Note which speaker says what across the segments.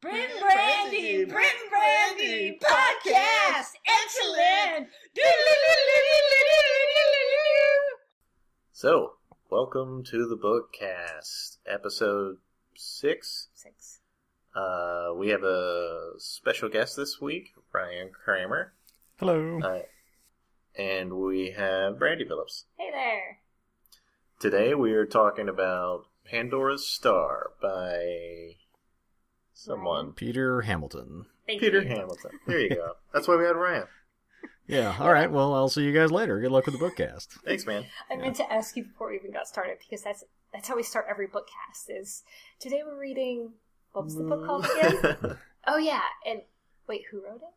Speaker 1: Brin Brandy, Brin Brandy podcast, excellent.
Speaker 2: So, welcome to the Bookcast, episode six.
Speaker 1: Six.
Speaker 2: Uh, we have a special guest this week, Ryan Kramer,
Speaker 3: Hello.
Speaker 2: uh, and we have Brandy Phillips.
Speaker 1: Hey there.
Speaker 2: Today we are talking about Pandora's Star by someone.
Speaker 3: Peter Hamilton.
Speaker 1: Thank
Speaker 2: Peter
Speaker 1: you.
Speaker 2: Hamilton. There you go. That's why we had Ryan.
Speaker 3: Yeah. All right. Well, I'll see you guys later. Good luck with the bookcast.
Speaker 2: Thanks, man.
Speaker 1: I meant to ask you before we even got started because that's that's how we start every bookcast. Is today we're reading what was the book called again? oh yeah, and wait, who wrote it?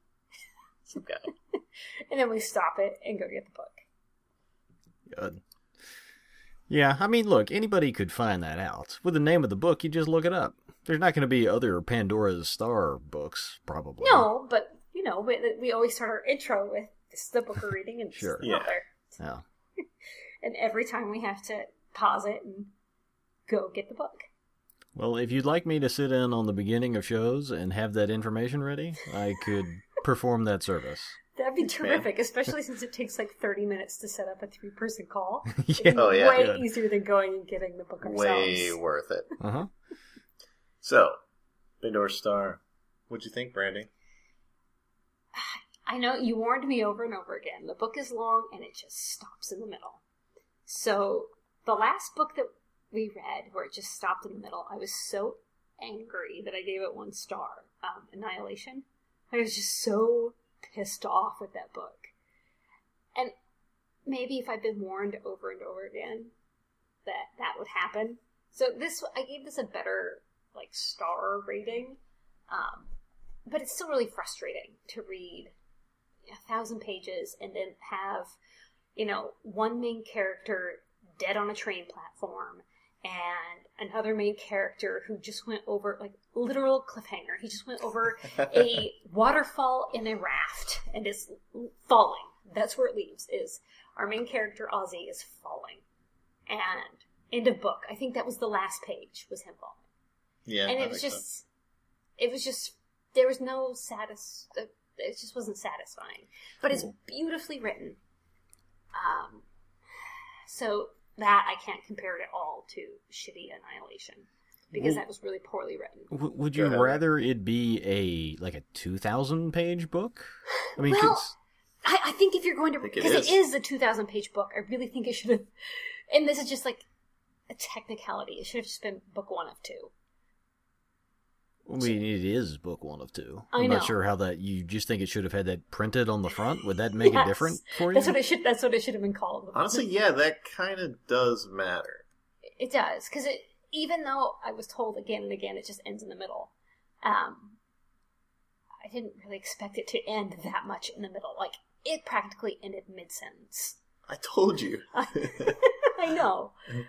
Speaker 2: Some guy.
Speaker 1: And then we stop it and go get the book.
Speaker 3: Good. Yeah. I mean, look, anybody could find that out. With the name of the book, you just look it up. There's not going to be other Pandora's Star books, probably.
Speaker 1: No, but you know, we, we always start our intro with this is the book we're reading and
Speaker 3: Sure.
Speaker 2: Yeah.
Speaker 1: author.
Speaker 3: Yeah.
Speaker 1: And every time we have to pause it and go get the book.
Speaker 3: Well, if you'd like me to sit in on the beginning of shows and have that information ready, I could perform that service.
Speaker 1: That'd be
Speaker 2: man.
Speaker 1: terrific, especially since it takes like 30 minutes to set up a three person call.
Speaker 3: yeah.
Speaker 2: Oh, yeah.
Speaker 1: Way
Speaker 3: Good.
Speaker 1: easier than going and getting the book ourselves.
Speaker 2: Way worth it.
Speaker 3: Uh huh.
Speaker 2: So, Pandora's Star. What'd you think, Brandy?
Speaker 1: I know you warned me over and over again. The book is long and it just stops in the middle. So, the last book that we read, where it just stopped in the middle, I was so angry that I gave it one star. Um, Annihilation. I was just so pissed off with that book. And maybe if I'd been warned over and over again that that would happen. So this, I gave this a better like star rating. Um, but it's still really frustrating to read a thousand pages and then have you know one main character dead on a train platform and another main character who just went over like literal cliffhanger. He just went over a waterfall in a raft and is falling. That's where it leaves is our main character ozzie is falling. And end of book i think that was the last page was him falling
Speaker 2: Yeah.
Speaker 1: and it was
Speaker 2: think so.
Speaker 1: just it was just there was no satis it just wasn't satisfying but it's beautifully written um so that i can't compare it at all to shitty annihilation because
Speaker 3: Well-
Speaker 1: that was really poorly written
Speaker 3: W- would
Speaker 2: Go
Speaker 3: you
Speaker 2: ahead.
Speaker 3: rather it be a like a two thousand page book? I mean,
Speaker 1: well, I, I think if you're going to
Speaker 2: think it
Speaker 1: because it is a 2000 page book i really think it should have and this is just like a technicality it should have just been book one of two
Speaker 3: I mean, it is book one of two.
Speaker 1: I
Speaker 3: I'm
Speaker 1: know.
Speaker 3: not sure how that. You just think it should have had that printed on the front? Would that make
Speaker 1: Yes.
Speaker 3: it different for you?
Speaker 1: that's what it should that's what it should have been called
Speaker 2: Honestly, yeah, that kind of does matter.
Speaker 1: It does because it even though I was told again and again it just ends in the middle. Um, I didn't really expect it to end that much in the middle. Like it practically ended mid sentence.
Speaker 2: I told you.
Speaker 1: I know.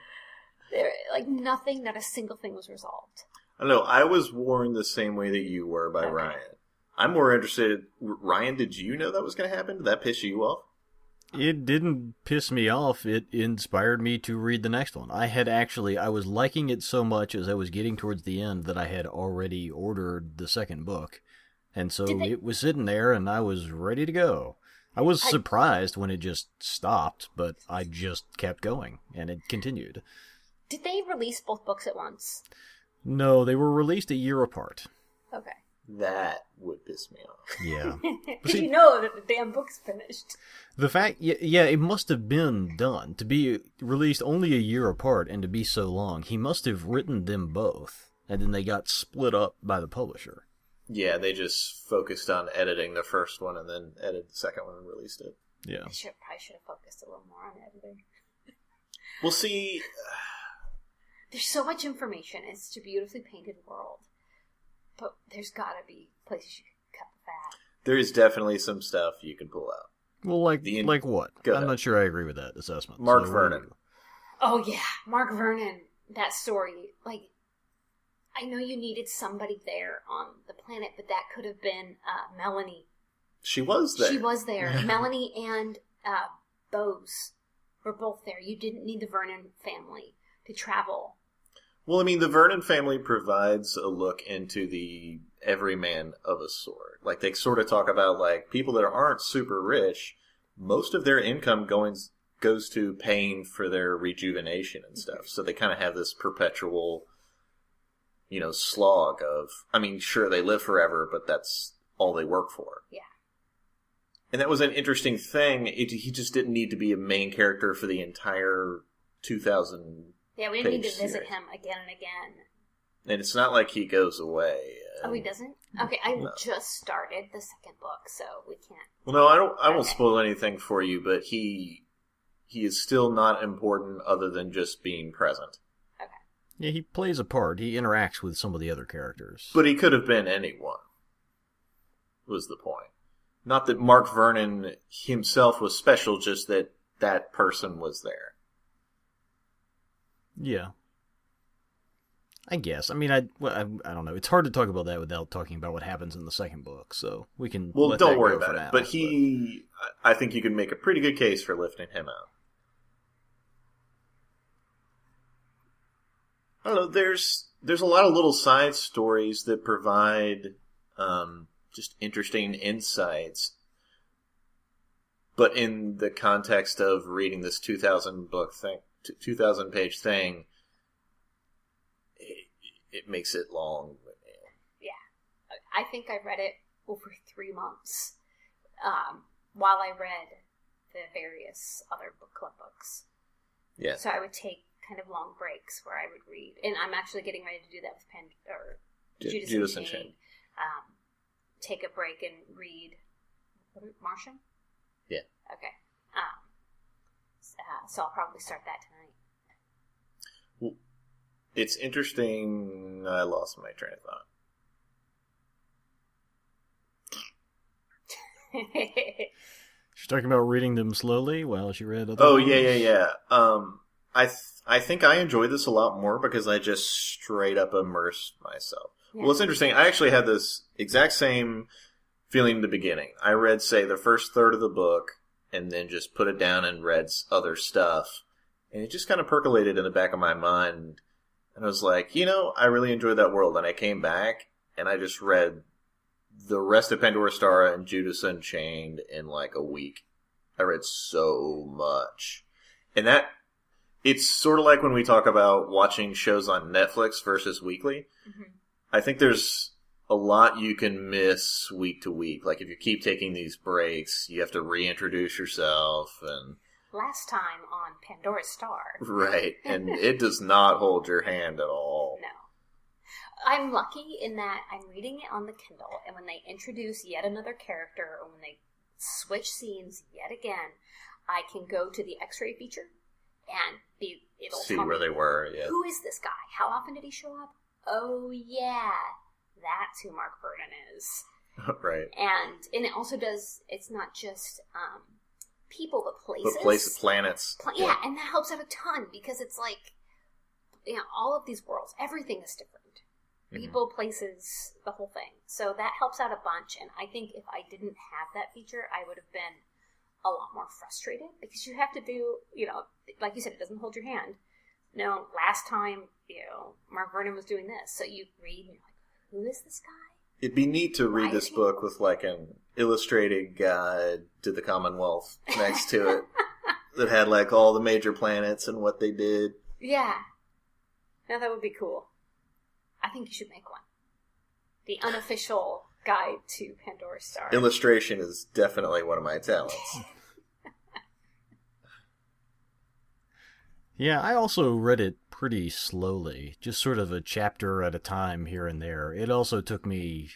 Speaker 1: There, like nothing, not a single thing was resolved.
Speaker 2: I know. I was warned the same way that you were by
Speaker 1: Okay.
Speaker 2: Ryan. I'm more interested. Ryan, did you know that was going to happen? Did that piss you off?
Speaker 3: It didn't piss me off. It inspired me to read the next one. I had actually, I was liking it so much as I was getting towards the end that I had already ordered the second book. And so
Speaker 1: they-
Speaker 3: it was sitting there and I was ready to go. I was
Speaker 1: I-
Speaker 3: surprised when it just stopped, but I just kept going and it continued.
Speaker 1: Did they release both books at once?
Speaker 3: No, they were released a year apart.
Speaker 1: Okay.
Speaker 2: That would piss me off.
Speaker 3: Yeah.
Speaker 1: Because
Speaker 3: See-
Speaker 1: you know that the damn book's finished.
Speaker 3: The fact, yeah, yeah, it must have been done to be released only a year apart and to be so long. He must have written them both, and then they got split up by the publisher.
Speaker 2: Yeah, they just focused on editing the first one and then edited the second one and released it.
Speaker 3: Yeah,
Speaker 1: I should probably should have focused a little more on editing.
Speaker 2: We'll see.
Speaker 1: There's so much information. It's such a beautifully painted world. But there's gotta be places you can cut the fat.
Speaker 2: There is definitely some stuff you can pull out.
Speaker 3: well, like
Speaker 2: The in-
Speaker 3: like what?
Speaker 2: Go
Speaker 3: I'm
Speaker 2: ahead.
Speaker 3: not sure I agree with that assessment.
Speaker 2: Mark
Speaker 3: So,
Speaker 2: Vernon.
Speaker 1: Oh yeah, Mark Vernon. That story, like, I know you needed somebody there on the planet, but that could have been uh, Melanie.
Speaker 2: She was there.
Speaker 1: She was there. Melanie and uh, Bose were both there. You didn't need the Vernon family to travel.
Speaker 2: Well, I mean, the Vernon family provides a look into the everyman of a sort. Like they sort of talk about like people that aren't super rich, most of their income going goes to paying for their rejuvenation and stuff. So they kind of have this perpetual, you know, slog of. I mean, sure they live forever, but that's all they work for.
Speaker 1: Yeah.
Speaker 2: And that was an interesting thing. It, he just didn't need to be a main character for the entire 2000
Speaker 1: Yeah, we didn't need to visit
Speaker 2: series.
Speaker 1: him again and again.
Speaker 2: and it's not like he goes away.
Speaker 1: Oh, he
Speaker 2: um,
Speaker 1: doesn't? Okay, I
Speaker 2: No.
Speaker 1: just started the second book, so we can't.
Speaker 2: Well, no, I don't. I won't
Speaker 1: Okay.
Speaker 2: spoil anything for you, but he he is still not important other than just being present. Okay.
Speaker 3: Yeah, he plays a part. He interacts with some of the other characters.
Speaker 2: But he could have been anyone. Was the point? Not that Mark Vernon himself was special, just that that person was there.
Speaker 3: Yeah. I guess. I mean, I, well, I I don't know. It's hard to talk about that without talking about what happens in the second book. So we can.
Speaker 2: Well, don't worry about it.
Speaker 3: now,
Speaker 2: but he, I I think you can make a pretty good case for lifting him out. I don't know. There's there's a lot of little side stories that provide um, just interesting insights. But in the context of reading this 2,000 book thing, 2,000 page thing, it, it makes it long. Yeah.
Speaker 1: I think I read it over three months um, while I read the various other book club books.
Speaker 2: Yeah.
Speaker 1: So I would take kind of long breaks where I would read, and I'm actually getting ready to do that with Pen or
Speaker 2: Ju-
Speaker 1: Judas,
Speaker 2: Judas
Speaker 1: and
Speaker 2: and.
Speaker 1: Jane. Um, take a break and read Martian.
Speaker 2: Yeah.
Speaker 1: Okay. S- uh, so I'll probably start that tonight.
Speaker 2: It's interesting. I lost my train of thought.
Speaker 3: She's talking about reading them slowly while she read. Other
Speaker 2: Oh
Speaker 3: ones.
Speaker 2: yeah, yeah, yeah. Um, I th- I think I enjoy this a lot more because I just straight up immersed myself.
Speaker 1: Yeah.
Speaker 2: Well, it's interesting. I actually had this exact same feeling in the beginning. I read, say, the first third of the book, and then just put it down and read other stuff, and it just kind of percolated in the back of my mind. And I was like, you know, I really enjoyed that world. And I came back and I just read the rest of Pandora Star and Judas Unchained in like a week. I read so much. And that, it's sort of like when we talk about watching shows on Netflix versus weekly.
Speaker 1: Mhm.
Speaker 2: I think there's a lot you can miss week to week. Like if you keep taking these breaks, you have to reintroduce yourself and
Speaker 1: Last time on Pandora's Star.
Speaker 2: right, and it does not hold your hand at all.
Speaker 1: No. I'm lucky in that I'm reading it on the Kindle, and when they introduce yet another character, or when they switch scenes yet again, I can go to the X-ray feature and be it'll
Speaker 2: See where
Speaker 1: me,
Speaker 2: they were. Yeah,
Speaker 1: Who is this guy? How often did he show up? Oh yeah, that's who Mark Vernon is.
Speaker 2: right.
Speaker 1: And and it also does. It's not just um, people, but places.
Speaker 2: But places, planets.
Speaker 1: Pla- yeah, and that helps out a ton because it's like, you know, all of these worlds, everything is different.
Speaker 2: Mhm.
Speaker 1: People, places, the whole thing. So that helps out a bunch. And I think if I didn't have that feature, I would have been a lot more frustrated because you have to do, you know, like you said, it doesn't hold your hand. No, last time, you know, Mark Vernon was doing this. So you read and you're like, who is this guy?
Speaker 2: It'd be neat to read
Speaker 1: Why
Speaker 2: this book with like an illustrated guide to the Commonwealth next to it that had like all the major planets and what they did.
Speaker 1: Yeah. Now that would be cool. I think you should make one. The unofficial guide to Pandora's Star.
Speaker 2: Illustration is definitely one of my talents.
Speaker 3: Yeah, I also read it pretty slowly, just sort of a chapter at a time here and there. It also took me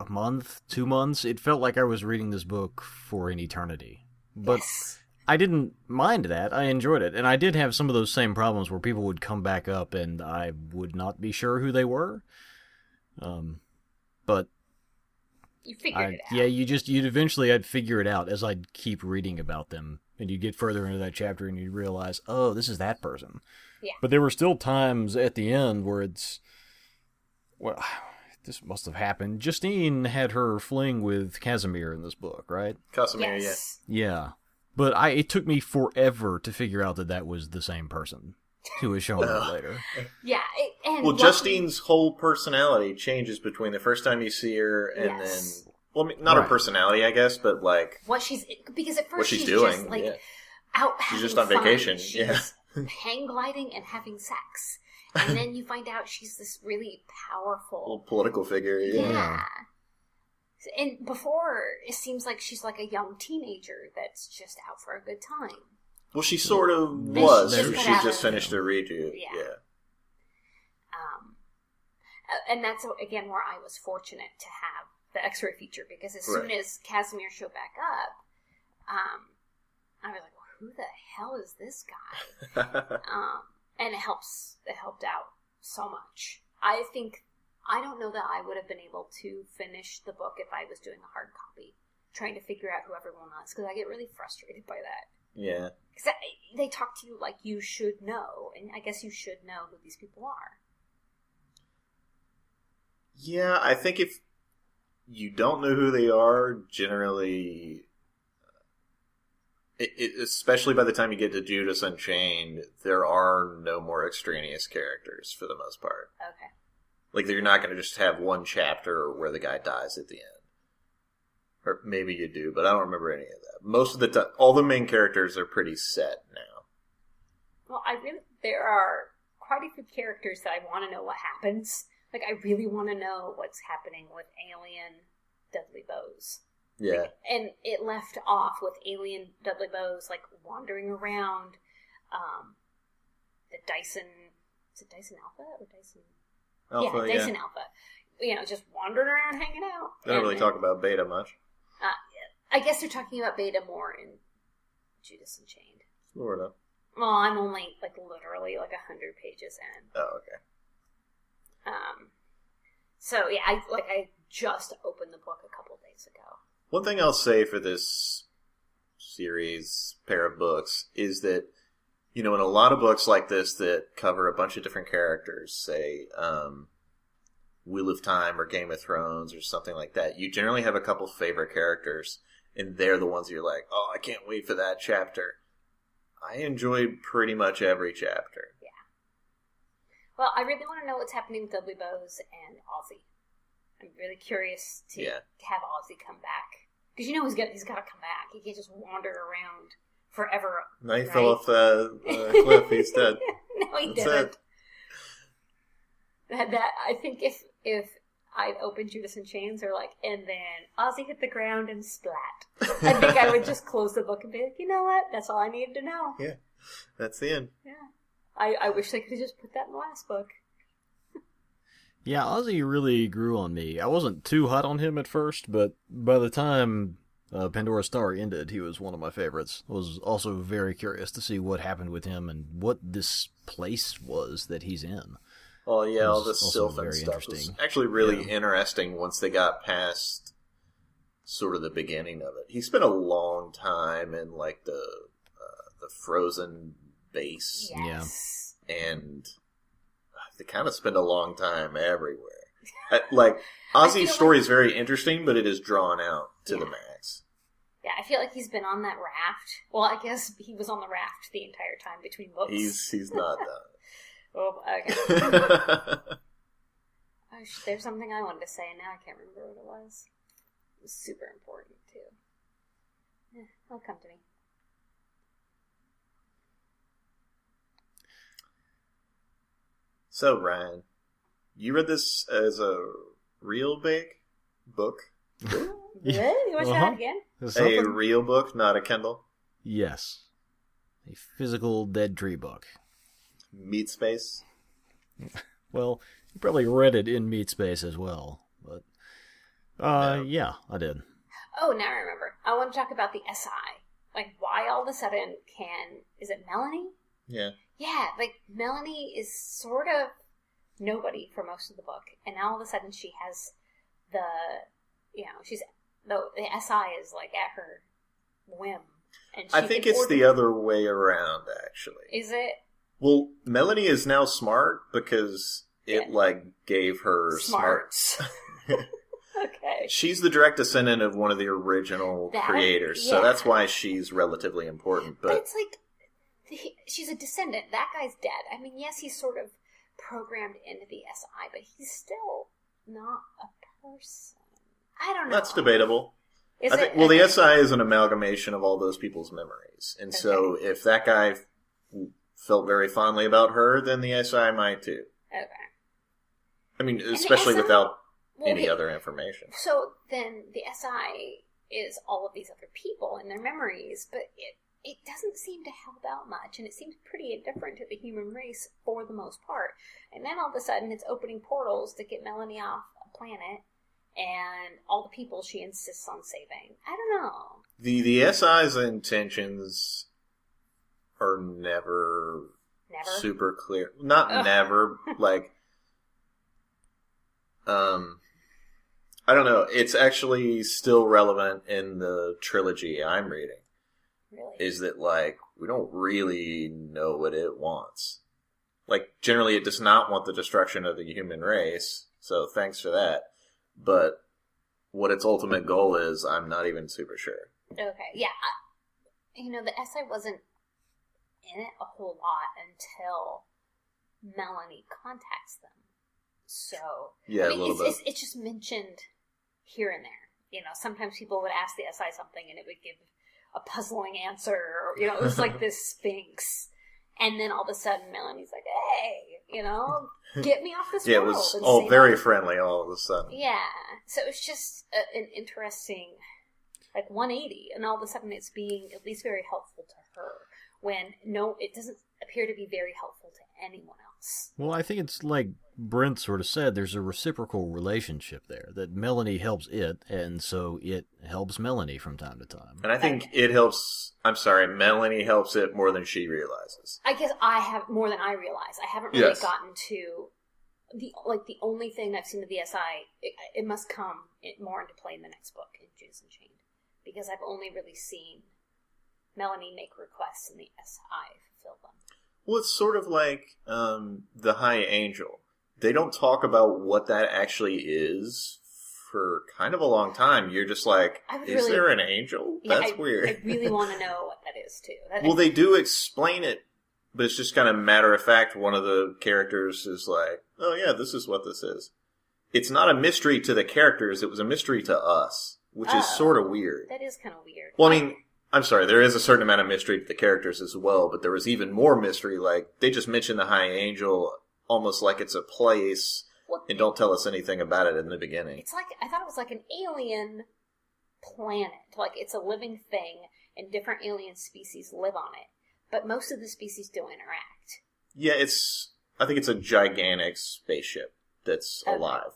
Speaker 3: a month, two months. It felt like I was reading this book for an eternity. But
Speaker 1: yes.
Speaker 3: I didn't mind that. I enjoyed it. And I did have some of those same problems where people would come back up and I would not be sure who they were. Um, but
Speaker 1: You figured
Speaker 3: I,
Speaker 1: it out.
Speaker 3: yeah, you just you'd eventually I'd figure it out as I'd keep reading about them, and you'd get further into that chapter, and you'd realize, oh, this is that person.
Speaker 1: Yeah.
Speaker 3: But there were still times at the end where it's, well, this must have happened. Justine had her fling with Kazimir in this book, right?
Speaker 2: Kazimir,
Speaker 1: yes.
Speaker 3: Yeah. But I it took me forever to figure out that that was the same person who was showing up later.
Speaker 1: Yeah. it, And
Speaker 2: Well,
Speaker 1: what-
Speaker 2: Justine's whole personality changes between the first time you see her and
Speaker 1: Yes.
Speaker 2: then. Well, I mean, not her personality, I guess, but like
Speaker 1: what she's because at first
Speaker 2: what she's,
Speaker 1: she's
Speaker 2: doing.
Speaker 1: just like
Speaker 2: yeah.
Speaker 1: out
Speaker 2: She's just on
Speaker 1: fun.
Speaker 2: vacation,
Speaker 1: She's
Speaker 2: yeah.
Speaker 1: hang gliding and having sex, and then you find out she's this really powerful.
Speaker 2: Little political figure. Yeah.
Speaker 1: yeah. And before, it seems like she's like a young teenager that's just out for a good time.
Speaker 2: Well, she sort of
Speaker 1: she
Speaker 2: was. She,
Speaker 1: got
Speaker 2: she just finished a redo.
Speaker 1: Yeah.
Speaker 2: yeah.
Speaker 1: Um, and that's again where I was fortunate to have the X-ray feature because as soon as Kazimir showed back up, um, I was like, well, "Who the hell is this guy?" um, and it helps. It helped out so much. I think I don't know that I would have been able to finish the book if I was doing a hard copy, trying to figure out who everyone was because I get really frustrated by that.
Speaker 2: yeah.
Speaker 1: Because they talk to you like you should know, and I guess you should know who these people are.
Speaker 2: Yeah, I think if you don't know who they are, generally, uh, it, it, especially by the time you get to Judas Unchained, there are no more extraneous characters for the most part.
Speaker 1: Okay.
Speaker 2: Like, you're not going to just have one chapter where the guy dies at the end. Or maybe you do, but I don't remember any of that. Most of the time, all the main characters are pretty set now.
Speaker 1: Well, I really there are quite a few characters that I want to know what happens. Like I really want to know what's happening with Alien Dudley Bose.
Speaker 2: Yeah.
Speaker 1: And it left off with Alien Dudley Bose like wandering around um the Dyson is it Dyson Alpha or Dyson
Speaker 2: Alpha,
Speaker 1: yeah,
Speaker 2: yeah.
Speaker 1: Dyson Alpha. You know, just wandering around hanging out.
Speaker 2: They don't
Speaker 1: And-
Speaker 2: really talk about Beta much.
Speaker 1: Uh, I guess they're talking about Beta more in Judas Unchained.
Speaker 2: Of.
Speaker 1: Well, I'm only like literally like a hundred pages in.
Speaker 2: Oh, okay.
Speaker 1: Um, so yeah, I like I just opened the book a couple days ago.
Speaker 2: One thing I'll say for this series pair of books is that you know in a lot of books like this that cover a bunch of different characters, say um, Wheel of Time or Game of Thrones or something like that, you generally have a couple favorite characters, and they're the ones you're like, oh, I can't wait for that chapter. I enjoyed pretty much every chapter.
Speaker 1: Well, I really want to know what's happening with Dudley Bose and Ozzie. I'm really curious to
Speaker 2: Yeah.
Speaker 1: have Ozzie come back because you know he's got he's got to come back. He can't just wander around forever.
Speaker 2: Now he
Speaker 1: Right.
Speaker 2: fell off the, the cliff. He's dead.
Speaker 1: no, he
Speaker 2: That's
Speaker 1: didn't. That, that I think if if I opened Judas Unchained or like and then Ozzie hit the ground and splat, I think I would just close the book and be like, you know what? That's all I needed to know.
Speaker 2: Yeah, that's the end.
Speaker 1: Yeah. I, I wish they could have just put that in the last book.
Speaker 3: Yeah, Ozzie really grew on me. I wasn't too hot on him at first, but by the time uh, Pandora Star ended, he was one of my favorites. I was also very curious to see what happened with him and what this place was that he's in.
Speaker 2: Oh yeah, all the
Speaker 3: was very
Speaker 2: stuff was
Speaker 3: interesting.
Speaker 2: actually really
Speaker 3: Yeah.
Speaker 2: interesting once they got past sort of the beginning of it. He spent a long time in like the uh, the frozen base,
Speaker 1: Yes.
Speaker 2: and they kind of spend a long time everywhere. I- like Ozzie's
Speaker 1: like-
Speaker 2: story is very interesting, but it is drawn out to the max.
Speaker 1: Yeah, I feel like he's been on that raft. Well, I guess he was on the raft the entire time between books.
Speaker 2: He's he's not
Speaker 1: Oh, okay. oh, sh- there's something I wanted to say, and now I can't remember what it was. It was super important, too. Yeah, it'll come to me.
Speaker 2: So Ryan, you read this as a real big book,
Speaker 3: Yeah.
Speaker 1: Really? You want to
Speaker 3: Uh-huh.
Speaker 1: that again?
Speaker 3: Is
Speaker 2: a
Speaker 3: something-
Speaker 2: real book, not a Kindle.
Speaker 3: Yes. A physical dead tree book.
Speaker 2: Meat space.
Speaker 3: Well, you probably read it in Meat Space as well, but uh,
Speaker 2: No.
Speaker 3: yeah, I did.
Speaker 1: Oh, now I remember. I want to talk about the SI. Like, why all of a sudden can. Is it Melanie?
Speaker 2: Yeah.
Speaker 1: Yeah, like, Melanie is sort of nobody for most of the book, and now all of a sudden she has the. You know, she's. The, the SI is, like, at her whim. And
Speaker 2: I think it's
Speaker 1: order-
Speaker 2: the other way around, actually.
Speaker 1: Is it
Speaker 2: Well, Melanie is now smart because it
Speaker 1: Yeah.
Speaker 2: like gave her smarts.
Speaker 1: smart? okay.
Speaker 2: She's the direct descendant of one of the original
Speaker 1: That-
Speaker 2: creators,
Speaker 1: yeah.
Speaker 2: so that's why she's relatively important.
Speaker 1: But
Speaker 2: But
Speaker 1: it's like he, she's a descendant. That guy's dead. I mean, yes, he's sort of programmed into the SI, but he's still not a person. I don't know.
Speaker 2: That's debatable.
Speaker 1: Is
Speaker 2: I think,
Speaker 1: it-
Speaker 2: well, the. SI is an amalgamation of all those people's memories, and so if that guy felt very fondly about her, then the SI might too.
Speaker 1: Okay.
Speaker 2: I mean, especially
Speaker 1: SI
Speaker 2: without
Speaker 1: Well,
Speaker 2: any
Speaker 1: okay,
Speaker 2: other information.
Speaker 1: So then the SI is all of these other people and their memories, but it it doesn't seem to help out much, and it seems pretty indifferent to the human race for the most part. And then all of a sudden, it's opening portals to get Melanie off a planet, and all the people she insists on saving. I don't know.
Speaker 2: The the SI's intentions are never
Speaker 1: Never.
Speaker 2: super clear. Not
Speaker 1: Ugh.
Speaker 2: never, like um I don't know. It's actually still relevant in the trilogy I'm reading.
Speaker 1: Really.
Speaker 2: Is that like we don't really know what it wants. Like generally it does not want the destruction of the human race, so thanks for that. But what its ultimate goal is, I'm not even super sure.
Speaker 1: Okay, yeah. You know, the SI wasn't in it a whole lot until Melanie contacts them. So,
Speaker 2: Yeah,
Speaker 1: I mean,
Speaker 2: a little
Speaker 1: it's,
Speaker 2: bit.
Speaker 1: It's, it's just mentioned here and there. You know, sometimes people would ask the SI something and it would give a puzzling answer, or, you know, it was like this sphinx. And then all of a sudden, Melanie's like, hey, you know, get me off this
Speaker 2: yeah, it was all very friendly all of a sudden.
Speaker 1: yeah. So it's just a, an interesting, like 180, and all of a sudden it's being at least very helpful to her when no, it doesn't appear to be very helpful to anyone else.
Speaker 3: Well, I think it's like Brent sort of said, there's a reciprocal relationship there, that Melanie helps it, and so it helps Melanie from time to time.
Speaker 2: And I think it helps. I'm sorry, Melanie helps it more than she realizes.
Speaker 1: I guess I have more than I realize. I haven't really
Speaker 2: Yes.
Speaker 1: gotten to the like the only thing I've seen of the SI. It, it must come more into play in the next book in Judas Unchained because I've only really seen Melanie make requests and the SI fulfill them.
Speaker 2: Well, it's sort of like um, the High Angel. They don't talk about what that actually is for kind of a long time. You're just like, is
Speaker 1: really-
Speaker 2: there an angel?
Speaker 1: Yeah,
Speaker 2: That's
Speaker 1: I,
Speaker 2: weird.
Speaker 1: I really want to know what that is too. That,
Speaker 2: well, they do explain it, but it's just kind of matter of fact. One of the characters is like, "Oh yeah, this is what this is." It's not a mystery to the characters; it was a mystery to us, which is
Speaker 1: Oh.
Speaker 2: sort of weird.
Speaker 1: that is kind of weird.
Speaker 2: Well, I mean, I'm sorry, there is a certain amount of mystery to the characters as well, but there was even more mystery. Like they just mentioned the High Angel almost like it's a place,
Speaker 1: Well,
Speaker 2: and don't tell us anything about it in the beginning.
Speaker 1: it's like I thought it was like an alien planet. Like it's a living thing, and different alien species live on it. But most of the species don't interact.
Speaker 2: Yeah, it's. I think it's a gigantic spaceship that's
Speaker 1: Okay.
Speaker 2: alive.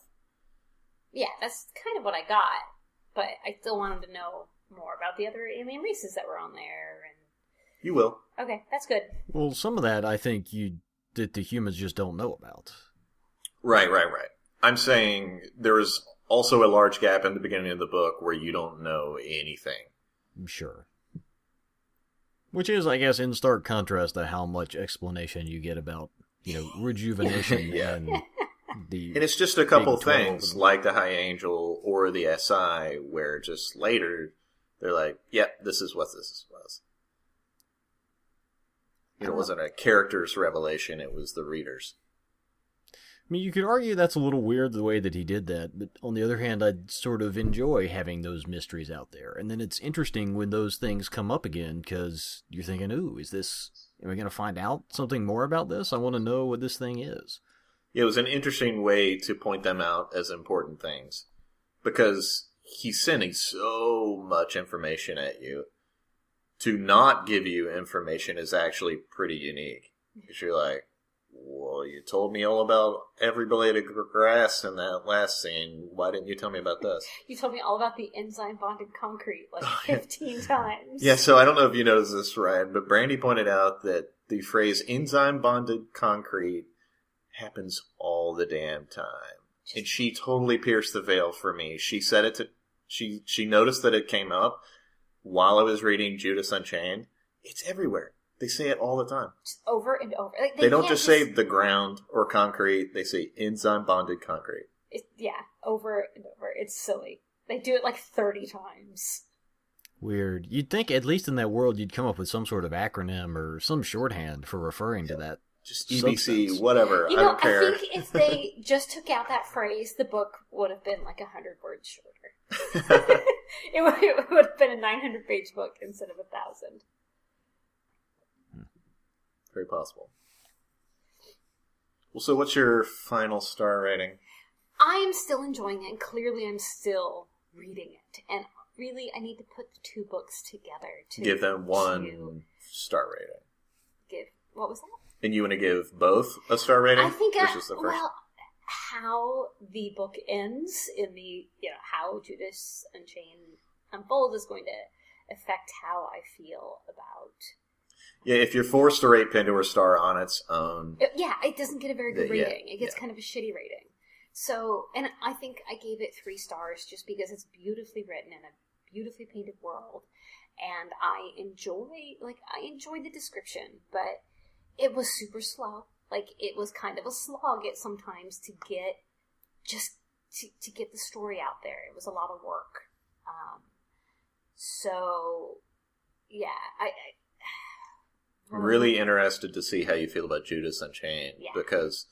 Speaker 1: Yeah, that's kind of what I got. But I still wanted to know more about the other alien races that were on there. And...
Speaker 2: You will.
Speaker 1: Okay, that's good.
Speaker 3: Well, some of that I think you that the humans just don't know about.
Speaker 2: Right, right, right. I'm saying there is also a large gap in the beginning of the book where you don't know anything.
Speaker 3: I'm Sure. Which is, I guess, in stark contrast to how much explanation you get about, you know, rejuvenation
Speaker 2: Yeah.
Speaker 3: and the.
Speaker 2: And it's just a couple things like the High Angel or the SI where just later they're like, yep, this is what this was. It wasn't a character's revelation, it was the reader's.
Speaker 3: I mean, you could argue that's a little weird the way that he did that, but on the other hand, I sort of enjoy having those mysteries out there. And then it's interesting when those things come up again because you're thinking, ooh, is this. Am I going to find out something more about this? I want to know what this thing is.
Speaker 2: It was an interesting way to point them out as important things because he's sending so much information at you. To not give you information is actually pretty unique. Because you're like, well, you told me all about every blade of grass in that last scene. Why didn't you tell me about this?
Speaker 1: You told me all about the enzyme bonded concrete like
Speaker 2: Oh,
Speaker 1: 15 times.
Speaker 2: Yeah, so I don't know if you noticed this, Ryan, but Brandy pointed out that the phrase enzyme bonded concrete happens all the damn time. And she totally pierced the veil for me. She said it to she she noticed that it came up while I was reading Judas Unchained. It's everywhere. They say it all the time.
Speaker 1: Just over and over. Like,
Speaker 2: They, don't
Speaker 1: can't
Speaker 2: just say the ground or concrete. They say enzyme bonded concrete.
Speaker 1: It, yeah, over and over. It's silly. They do it like 30 times.
Speaker 3: Weird. You'd think, at least in that world, you'd come up with some sort of acronym or some shorthand for referring to that
Speaker 2: just EBC,
Speaker 3: Substance.
Speaker 2: whatever.
Speaker 1: You
Speaker 2: I
Speaker 1: know,
Speaker 2: don't care.
Speaker 1: I think if they just took out that phrase, the book would have been like a hundred words shorter. it, would, it would have been a nine hundred page book instead of a thousand.
Speaker 2: Very possible. Well, so what's your final star rating?
Speaker 1: I am still enjoying it, and clearly I'm still reading it. And really, I need to put the two books together to
Speaker 2: Give them
Speaker 1: to
Speaker 2: one star rating.
Speaker 1: Give what was that?
Speaker 2: And you want to give both a star rating
Speaker 1: I think I,
Speaker 2: the first?
Speaker 1: well, how the book ends in the you know how Judas Unchained unfolds is going to affect how I feel about.
Speaker 2: yeah, if you're forced to rate Pandora Star on its own,
Speaker 1: It- yeah, it doesn't get a very good
Speaker 2: The- yeah,
Speaker 1: rating. it gets
Speaker 2: yeah.
Speaker 1: kind of a shitty rating. So, and I think I gave it three stars just because it's beautifully written in a beautifully painted world, and I enjoy like I enjoyed the description, but it was super slow. Like it was kind of a slog at sometimes to get just to, to get the story out there. It was a lot of work. Um, so, yeah, I. I
Speaker 2: I'm really interested to see how you feel about Judas Unchained
Speaker 1: Yeah.
Speaker 2: because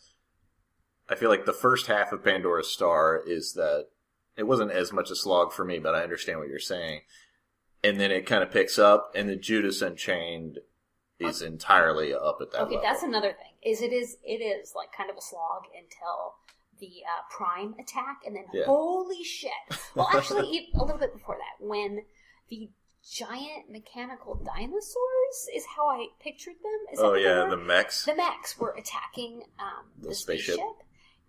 Speaker 2: I feel like the first half of Pandora's Star is that it wasn't as much a slog for me, but I understand what you're saying. And then it kind of picks up, and the Judas Unchained is entirely up at that
Speaker 1: okay,
Speaker 2: level.
Speaker 1: that's another thing. Is it is it is like kind of a slog until the uh, prime attack, and then
Speaker 2: Yeah.
Speaker 1: holy shit! Well, actually, a little bit before that, when the giant mechanical dinosaurs is how I pictured them. Is
Speaker 2: oh yeah, the mechs.
Speaker 1: the mechs were attacking um, the,
Speaker 2: The
Speaker 1: spaceship.
Speaker 2: spaceship.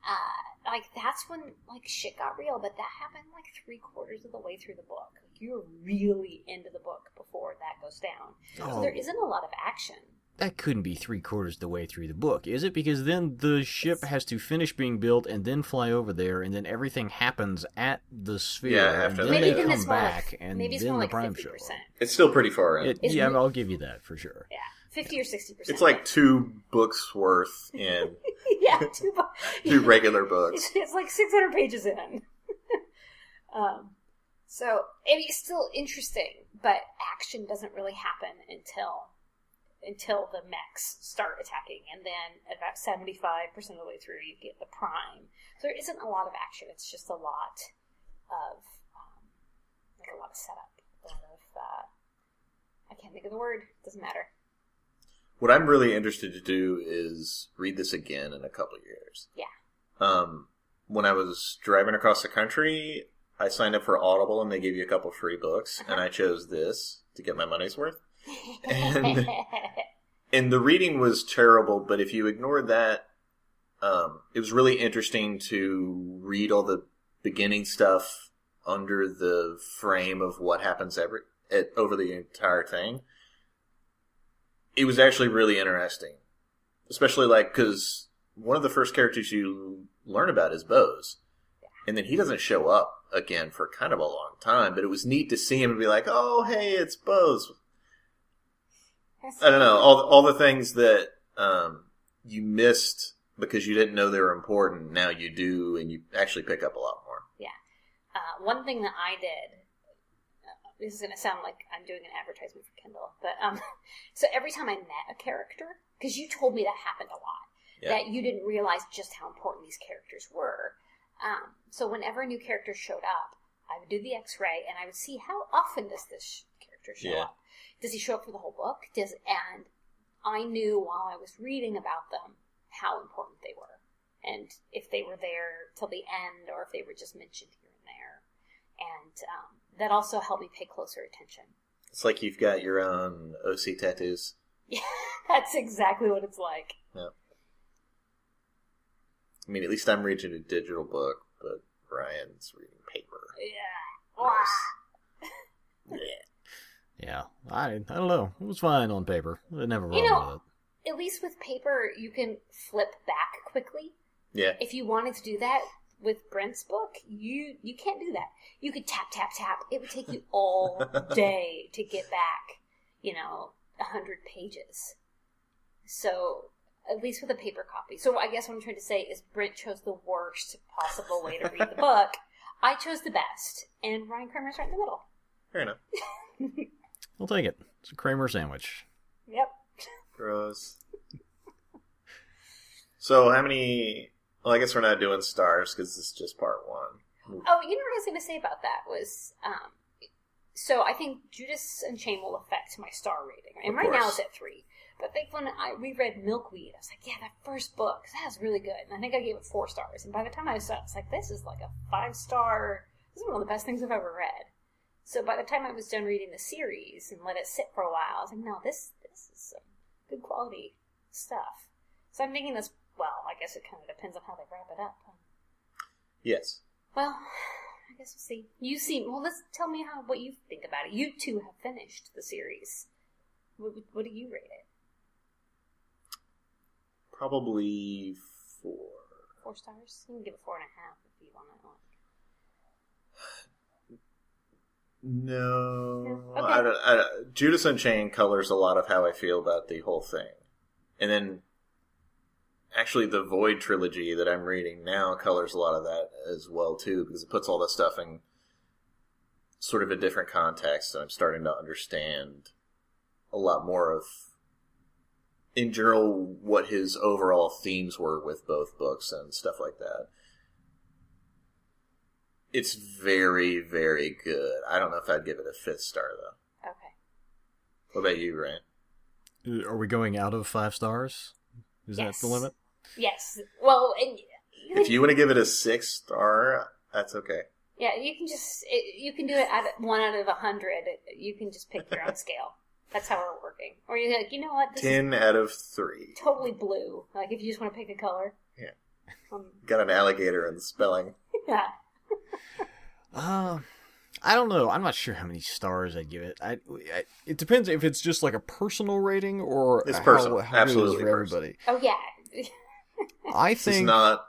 Speaker 1: Uh, like that's when like shit got real, but that happened like three quarters of the way through the book. Like you're really into the book before that goes down. So
Speaker 3: Oh.
Speaker 1: there isn't a lot of action.
Speaker 3: That couldn't be three quarters of the way through the book, is it? Because then the ship has to finish being built and then fly over there, and then everything happens at the sphere.
Speaker 2: Yeah,
Speaker 3: and
Speaker 2: after
Speaker 3: then
Speaker 2: that.
Speaker 1: Maybe
Speaker 3: they come
Speaker 1: it's
Speaker 3: back,
Speaker 1: like
Speaker 3: and
Speaker 1: maybe it's
Speaker 3: then
Speaker 1: more
Speaker 3: the
Speaker 1: like
Speaker 3: prime
Speaker 1: fifty
Speaker 3: show.
Speaker 2: It's still pretty far in.
Speaker 3: It, yeah,
Speaker 1: re-
Speaker 3: I'll give you that for sure.
Speaker 1: Yeah, fifty or sixty percent.
Speaker 2: It's like two books worth in
Speaker 1: yeah, two, bu-
Speaker 2: two regular books.
Speaker 1: It's, it's like six hundred pages in. um, so it is still interesting, but action doesn't really happen until until the mechs start attacking, and then about seventy five percent of the way through, you get the prime. So there isn't a lot of action. It's just a lot of um, like a lot of setup, a lot of uh, I can't think of the word. It Doesn't matter.
Speaker 2: What I'm really interested to do is read this again in a couple of years.
Speaker 1: Yeah.
Speaker 2: Um, when I was driving across the country, I signed up for Audible and they gave you a couple free books, and I chose this to get my money's worth. And- And the reading was terrible, but if you ignore that, um, it was really interesting to read all the beginning stuff under the frame of what happens every at, over the entire thing. It was actually really interesting, especially like because one of the first characters you learn about is Bose, and then he doesn't show up again for kind of a long time. But it was neat to see him and be like, "Oh, hey, it's Bose." I don't know all the, all the things that um, you missed because you didn't know they were important. Now you do, and you actually pick up a lot more.
Speaker 1: Yeah, uh, one thing that I did, uh, this is going to sound like I'm doing an advertisement for Kindle, but um, so every time I met a character, because you told me that happened a lot,
Speaker 2: Yeah.
Speaker 1: that you didn't realize just how important these characters were. Um, so whenever a new character showed up, I would do the X-ray and I would see how often does this sh- character show
Speaker 2: Yeah.
Speaker 1: up. Does he show up for the whole book? Does and I knew while I was reading about them how important they were, and if they were there till the end, or if they were just mentioned here and there, and um, that also helped me pay closer attention.
Speaker 2: It's like you've got your own OC tattoos.
Speaker 1: Yeah, that's exactly what it's like.
Speaker 2: I mean, at least I'm reading a digital book, but Ryan's reading paper.
Speaker 1: Yeah.
Speaker 2: Gross.
Speaker 1: Wah.
Speaker 2: Yeah.
Speaker 3: Yeah, I I don't know. It was fine on paper. I never wrong
Speaker 1: You know-
Speaker 3: with it.
Speaker 1: At least with paper, you can flip back quickly.
Speaker 2: Yeah.
Speaker 1: If you wanted to do that with Brent's book, you you can't do that. You could tap tap tap. It would take you all day to get back, you know, a hundred pages. So at least with a paper copy. So I guess what I'm trying to say is Brent chose the worst possible way to read the book. I chose the best, and Ryan Kramer's right in the middle.
Speaker 2: Fair enough.
Speaker 3: I'll take it. It's a Kramer sandwich.
Speaker 1: Yep.
Speaker 2: Gross. So how many? Well, I guess we're not doing stars because this is just part one.
Speaker 1: Oh, you know what I was going to say about that was, um, so I think Judas Unchained will affect my star rating, and
Speaker 2: Of
Speaker 1: right now it's at three. But I think when I reread Milkweed, I was like, yeah, that first book that was really good, and I think I gave it four stars. And by the time I saw it, it's like this is like a five star. This is one of the best things I've ever read. So by the time I was done reading the series and let it sit for a while, I was like, no, this this is some good quality stuff. So I'm thinking this. Well, I guess it kind of depends on how they wrap it up.
Speaker 2: Yes.
Speaker 1: Well, I guess we'll see. You seem well. Let's tell me how what you think about it. You two have finished the series. What, what do you rate it?
Speaker 2: Probably four.
Speaker 1: Four stars. You can give it four and a half if you want to.
Speaker 2: No,
Speaker 1: No? Okay.
Speaker 2: I don't, I don't- Judas Unchained colors a lot of how I feel about the whole thing, and then actually the Void trilogy that I'm reading now colors a lot of that as well too, because it puts all that stuff in sort of a different context, and I'm starting to understand a lot more of in general what his overall themes were with both books and stuff like that. It's very, very good. I don't know if I'd give it a fifth star though.
Speaker 1: Okay.
Speaker 2: What about you, Ryan?
Speaker 3: Are we going out of five stars? Is
Speaker 1: Yes.
Speaker 3: that the limit?
Speaker 1: Yes. Well, and
Speaker 2: If you want to give it a six star, that's okay.
Speaker 1: yeah, you can just it, you can do it at one out of a hundred. You can just pick your own scale. That's how we're working. Or you're like, you know what? This is
Speaker 2: Ten out of three.
Speaker 1: totally blue. Like if you just want to pick a color.
Speaker 2: Yeah.
Speaker 1: Um,
Speaker 2: Got an alligator in the spelling.
Speaker 1: yeah.
Speaker 3: Uh, I don't know. I'm not sure how many stars I'd give it. I, I it depends if it's just like a personal rating or
Speaker 2: It's
Speaker 3: how-
Speaker 2: personal.
Speaker 3: how, good it is
Speaker 2: Absolutely
Speaker 3: for
Speaker 2: personal.
Speaker 3: everybody.
Speaker 1: Oh yeah.
Speaker 3: I
Speaker 2: This is
Speaker 3: think
Speaker 2: not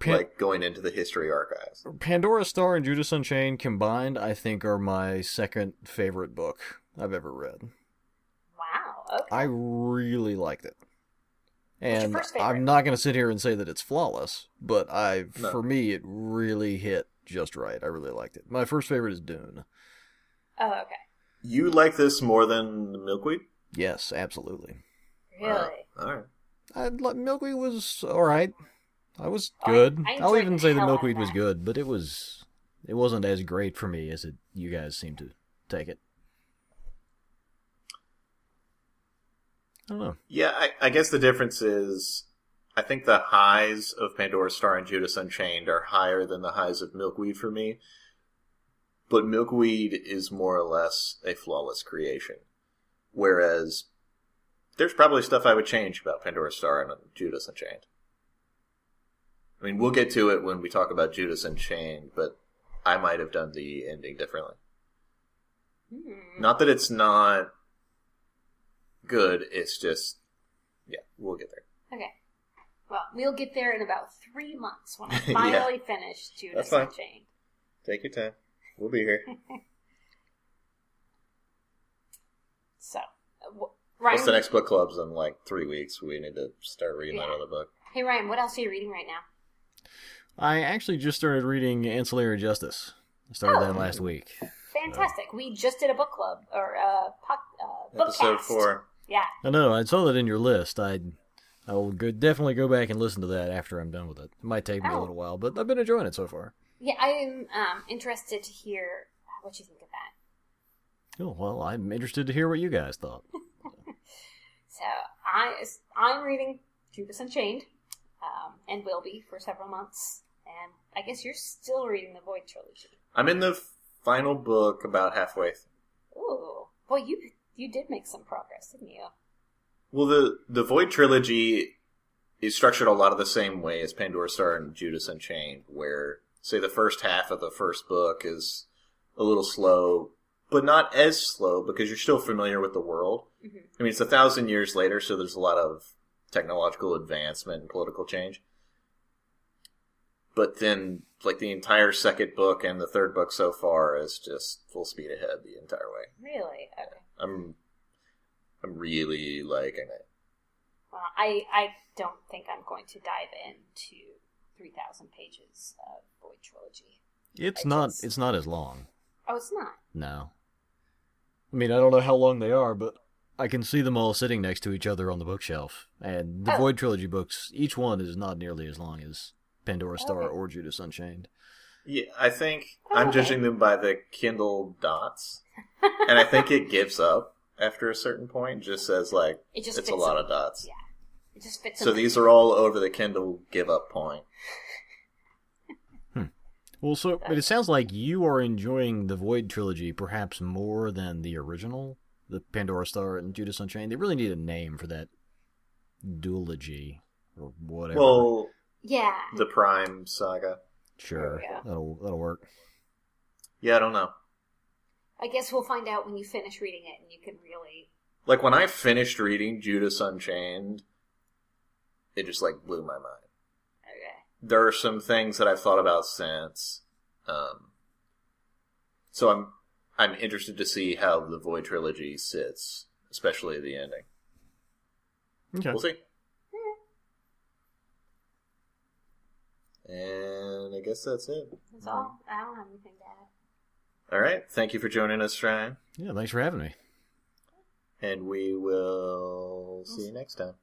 Speaker 3: Pan-
Speaker 2: like going into the history archives.
Speaker 3: Pandora Star and Judas Unchained combined, I think, are my second favorite book I've ever read.
Speaker 1: Wow. Okay.
Speaker 3: I really liked it.
Speaker 1: What's your
Speaker 3: And
Speaker 1: first favorite?
Speaker 3: I'm not going to sit here and say that it's flawless, but I,
Speaker 2: No.
Speaker 3: for me, it really hit just right. I really liked it. My first favorite is Dune.
Speaker 1: oh okay.
Speaker 2: You like this more than milkweed?
Speaker 3: Yes, absolutely.
Speaker 1: Really.
Speaker 2: Wow. All right.
Speaker 3: I, li- Milkweed was all right. I was
Speaker 1: Oh, I-
Speaker 3: good.
Speaker 1: I
Speaker 3: I'll even say the
Speaker 1: hell out of
Speaker 3: Milkweed was good, but it was it wasn't as great for me as it you guys seem to take it. I don't know.
Speaker 2: Yeah, I, I guess the difference is I think the highs of Pandora's Star and Judas Unchained are higher than the highs of Milkweed for me. But Milkweed is more or less a flawless creation. Whereas there's probably stuff I would change about Pandora's Star and Judas Unchained. I mean, we'll get to it when we talk about Judas Unchained, but I might have done the ending differently.
Speaker 1: Hmm.
Speaker 2: Not that it's not good, it's just, yeah, we'll get there.
Speaker 1: Okay. Well, we'll get there in about three months when I
Speaker 2: Yeah.
Speaker 1: finally finish Judas
Speaker 2: That's fine. Take your time. We'll be here.
Speaker 1: So, uh, wh- Ryan,
Speaker 2: What's the next book club's in like three weeks? We need to start reading that other book.
Speaker 1: hey Ryan, what else are you reading right now?
Speaker 3: I actually just started reading Ancillary Justice. I started
Speaker 1: Oh.
Speaker 3: that last week.
Speaker 1: Fantastic. We just did a book club or uh, po- uh book
Speaker 2: Episode four.
Speaker 1: Yeah.
Speaker 3: I know. I saw that in your list. I I will go, definitely go back and listen to that after I'm done with it. It might take me a
Speaker 1: Oh.
Speaker 3: little while, but I've been enjoying it so far.
Speaker 1: Yeah, I'm um, interested to hear what you think of that.
Speaker 3: Oh well, I'm interested to hear what you guys thought.
Speaker 1: So I I'm reading Judas Unchained, um, and will be for several months. And I guess you're still reading the Void trilogy.
Speaker 2: I'm in the final book about halfway. Th-
Speaker 1: Ooh, boy, you you did make some progress, didn't you?
Speaker 2: well, the the Void trilogy is structured a lot of the same way as Pandora's Star and Judas Unchained, where say the first half of the first book is a little slow, but not as slow because you're still familiar with the world.
Speaker 1: Mhm.
Speaker 2: I mean, it's a thousand years later, so there's a lot of technological advancement and political change. But then, like the entire second book and the third book so far is just full speed ahead the entire way.
Speaker 1: Really? Okay.
Speaker 2: I'm, I'm really liking it.
Speaker 1: Well, I I don't think I'm going to dive into three thousand pages of Void trilogy.
Speaker 3: It's
Speaker 1: I
Speaker 3: not.
Speaker 1: just-
Speaker 3: It's not as long.
Speaker 1: Oh, it's not.
Speaker 3: No. I mean, I don't know how long they are, but I can see them all sitting next to each other on the bookshelf. And the
Speaker 1: Oh.
Speaker 3: Void Trilogy books, each one is not nearly as long as Pandora oh, Star
Speaker 1: Okay.
Speaker 3: or Judas Unchained.
Speaker 2: Yeah, I think
Speaker 1: Oh,
Speaker 2: I'm judging them by the Kindle dots, and I think it gives up after a certain point. Just says like
Speaker 1: It just
Speaker 2: it's a lot
Speaker 1: in-
Speaker 2: of dots.
Speaker 1: Yeah. It just fits.
Speaker 2: So
Speaker 1: in
Speaker 2: these are all over the Kindle give up point. Hmm.
Speaker 3: Well, so but it sounds like you are enjoying the Void Trilogy perhaps more than the original, the Pandora Star and Judas Unchained. They really need a name for that duology or whatever.
Speaker 2: Well,
Speaker 1: Yeah.
Speaker 2: the Prime Saga.
Speaker 3: sure,
Speaker 1: Yeah.
Speaker 3: that'll that'll work.
Speaker 2: Yeah, I don't know.
Speaker 1: I guess we'll find out when you finish reading it, and you can really.
Speaker 2: Like when I finished reading Judas Unchained, it just like blew my mind.
Speaker 1: Okay.
Speaker 2: There are some things that I've thought about since. Um, so I'm I'm interested to see how the Void trilogy sits, especially the ending.
Speaker 3: Okay.
Speaker 2: We'll see. And I guess that's it.
Speaker 1: That's all. I don't have anything to add.
Speaker 2: All right. Thank you for joining us, Ryan.
Speaker 3: Yeah, thanks for having me.
Speaker 2: And we will see you next time.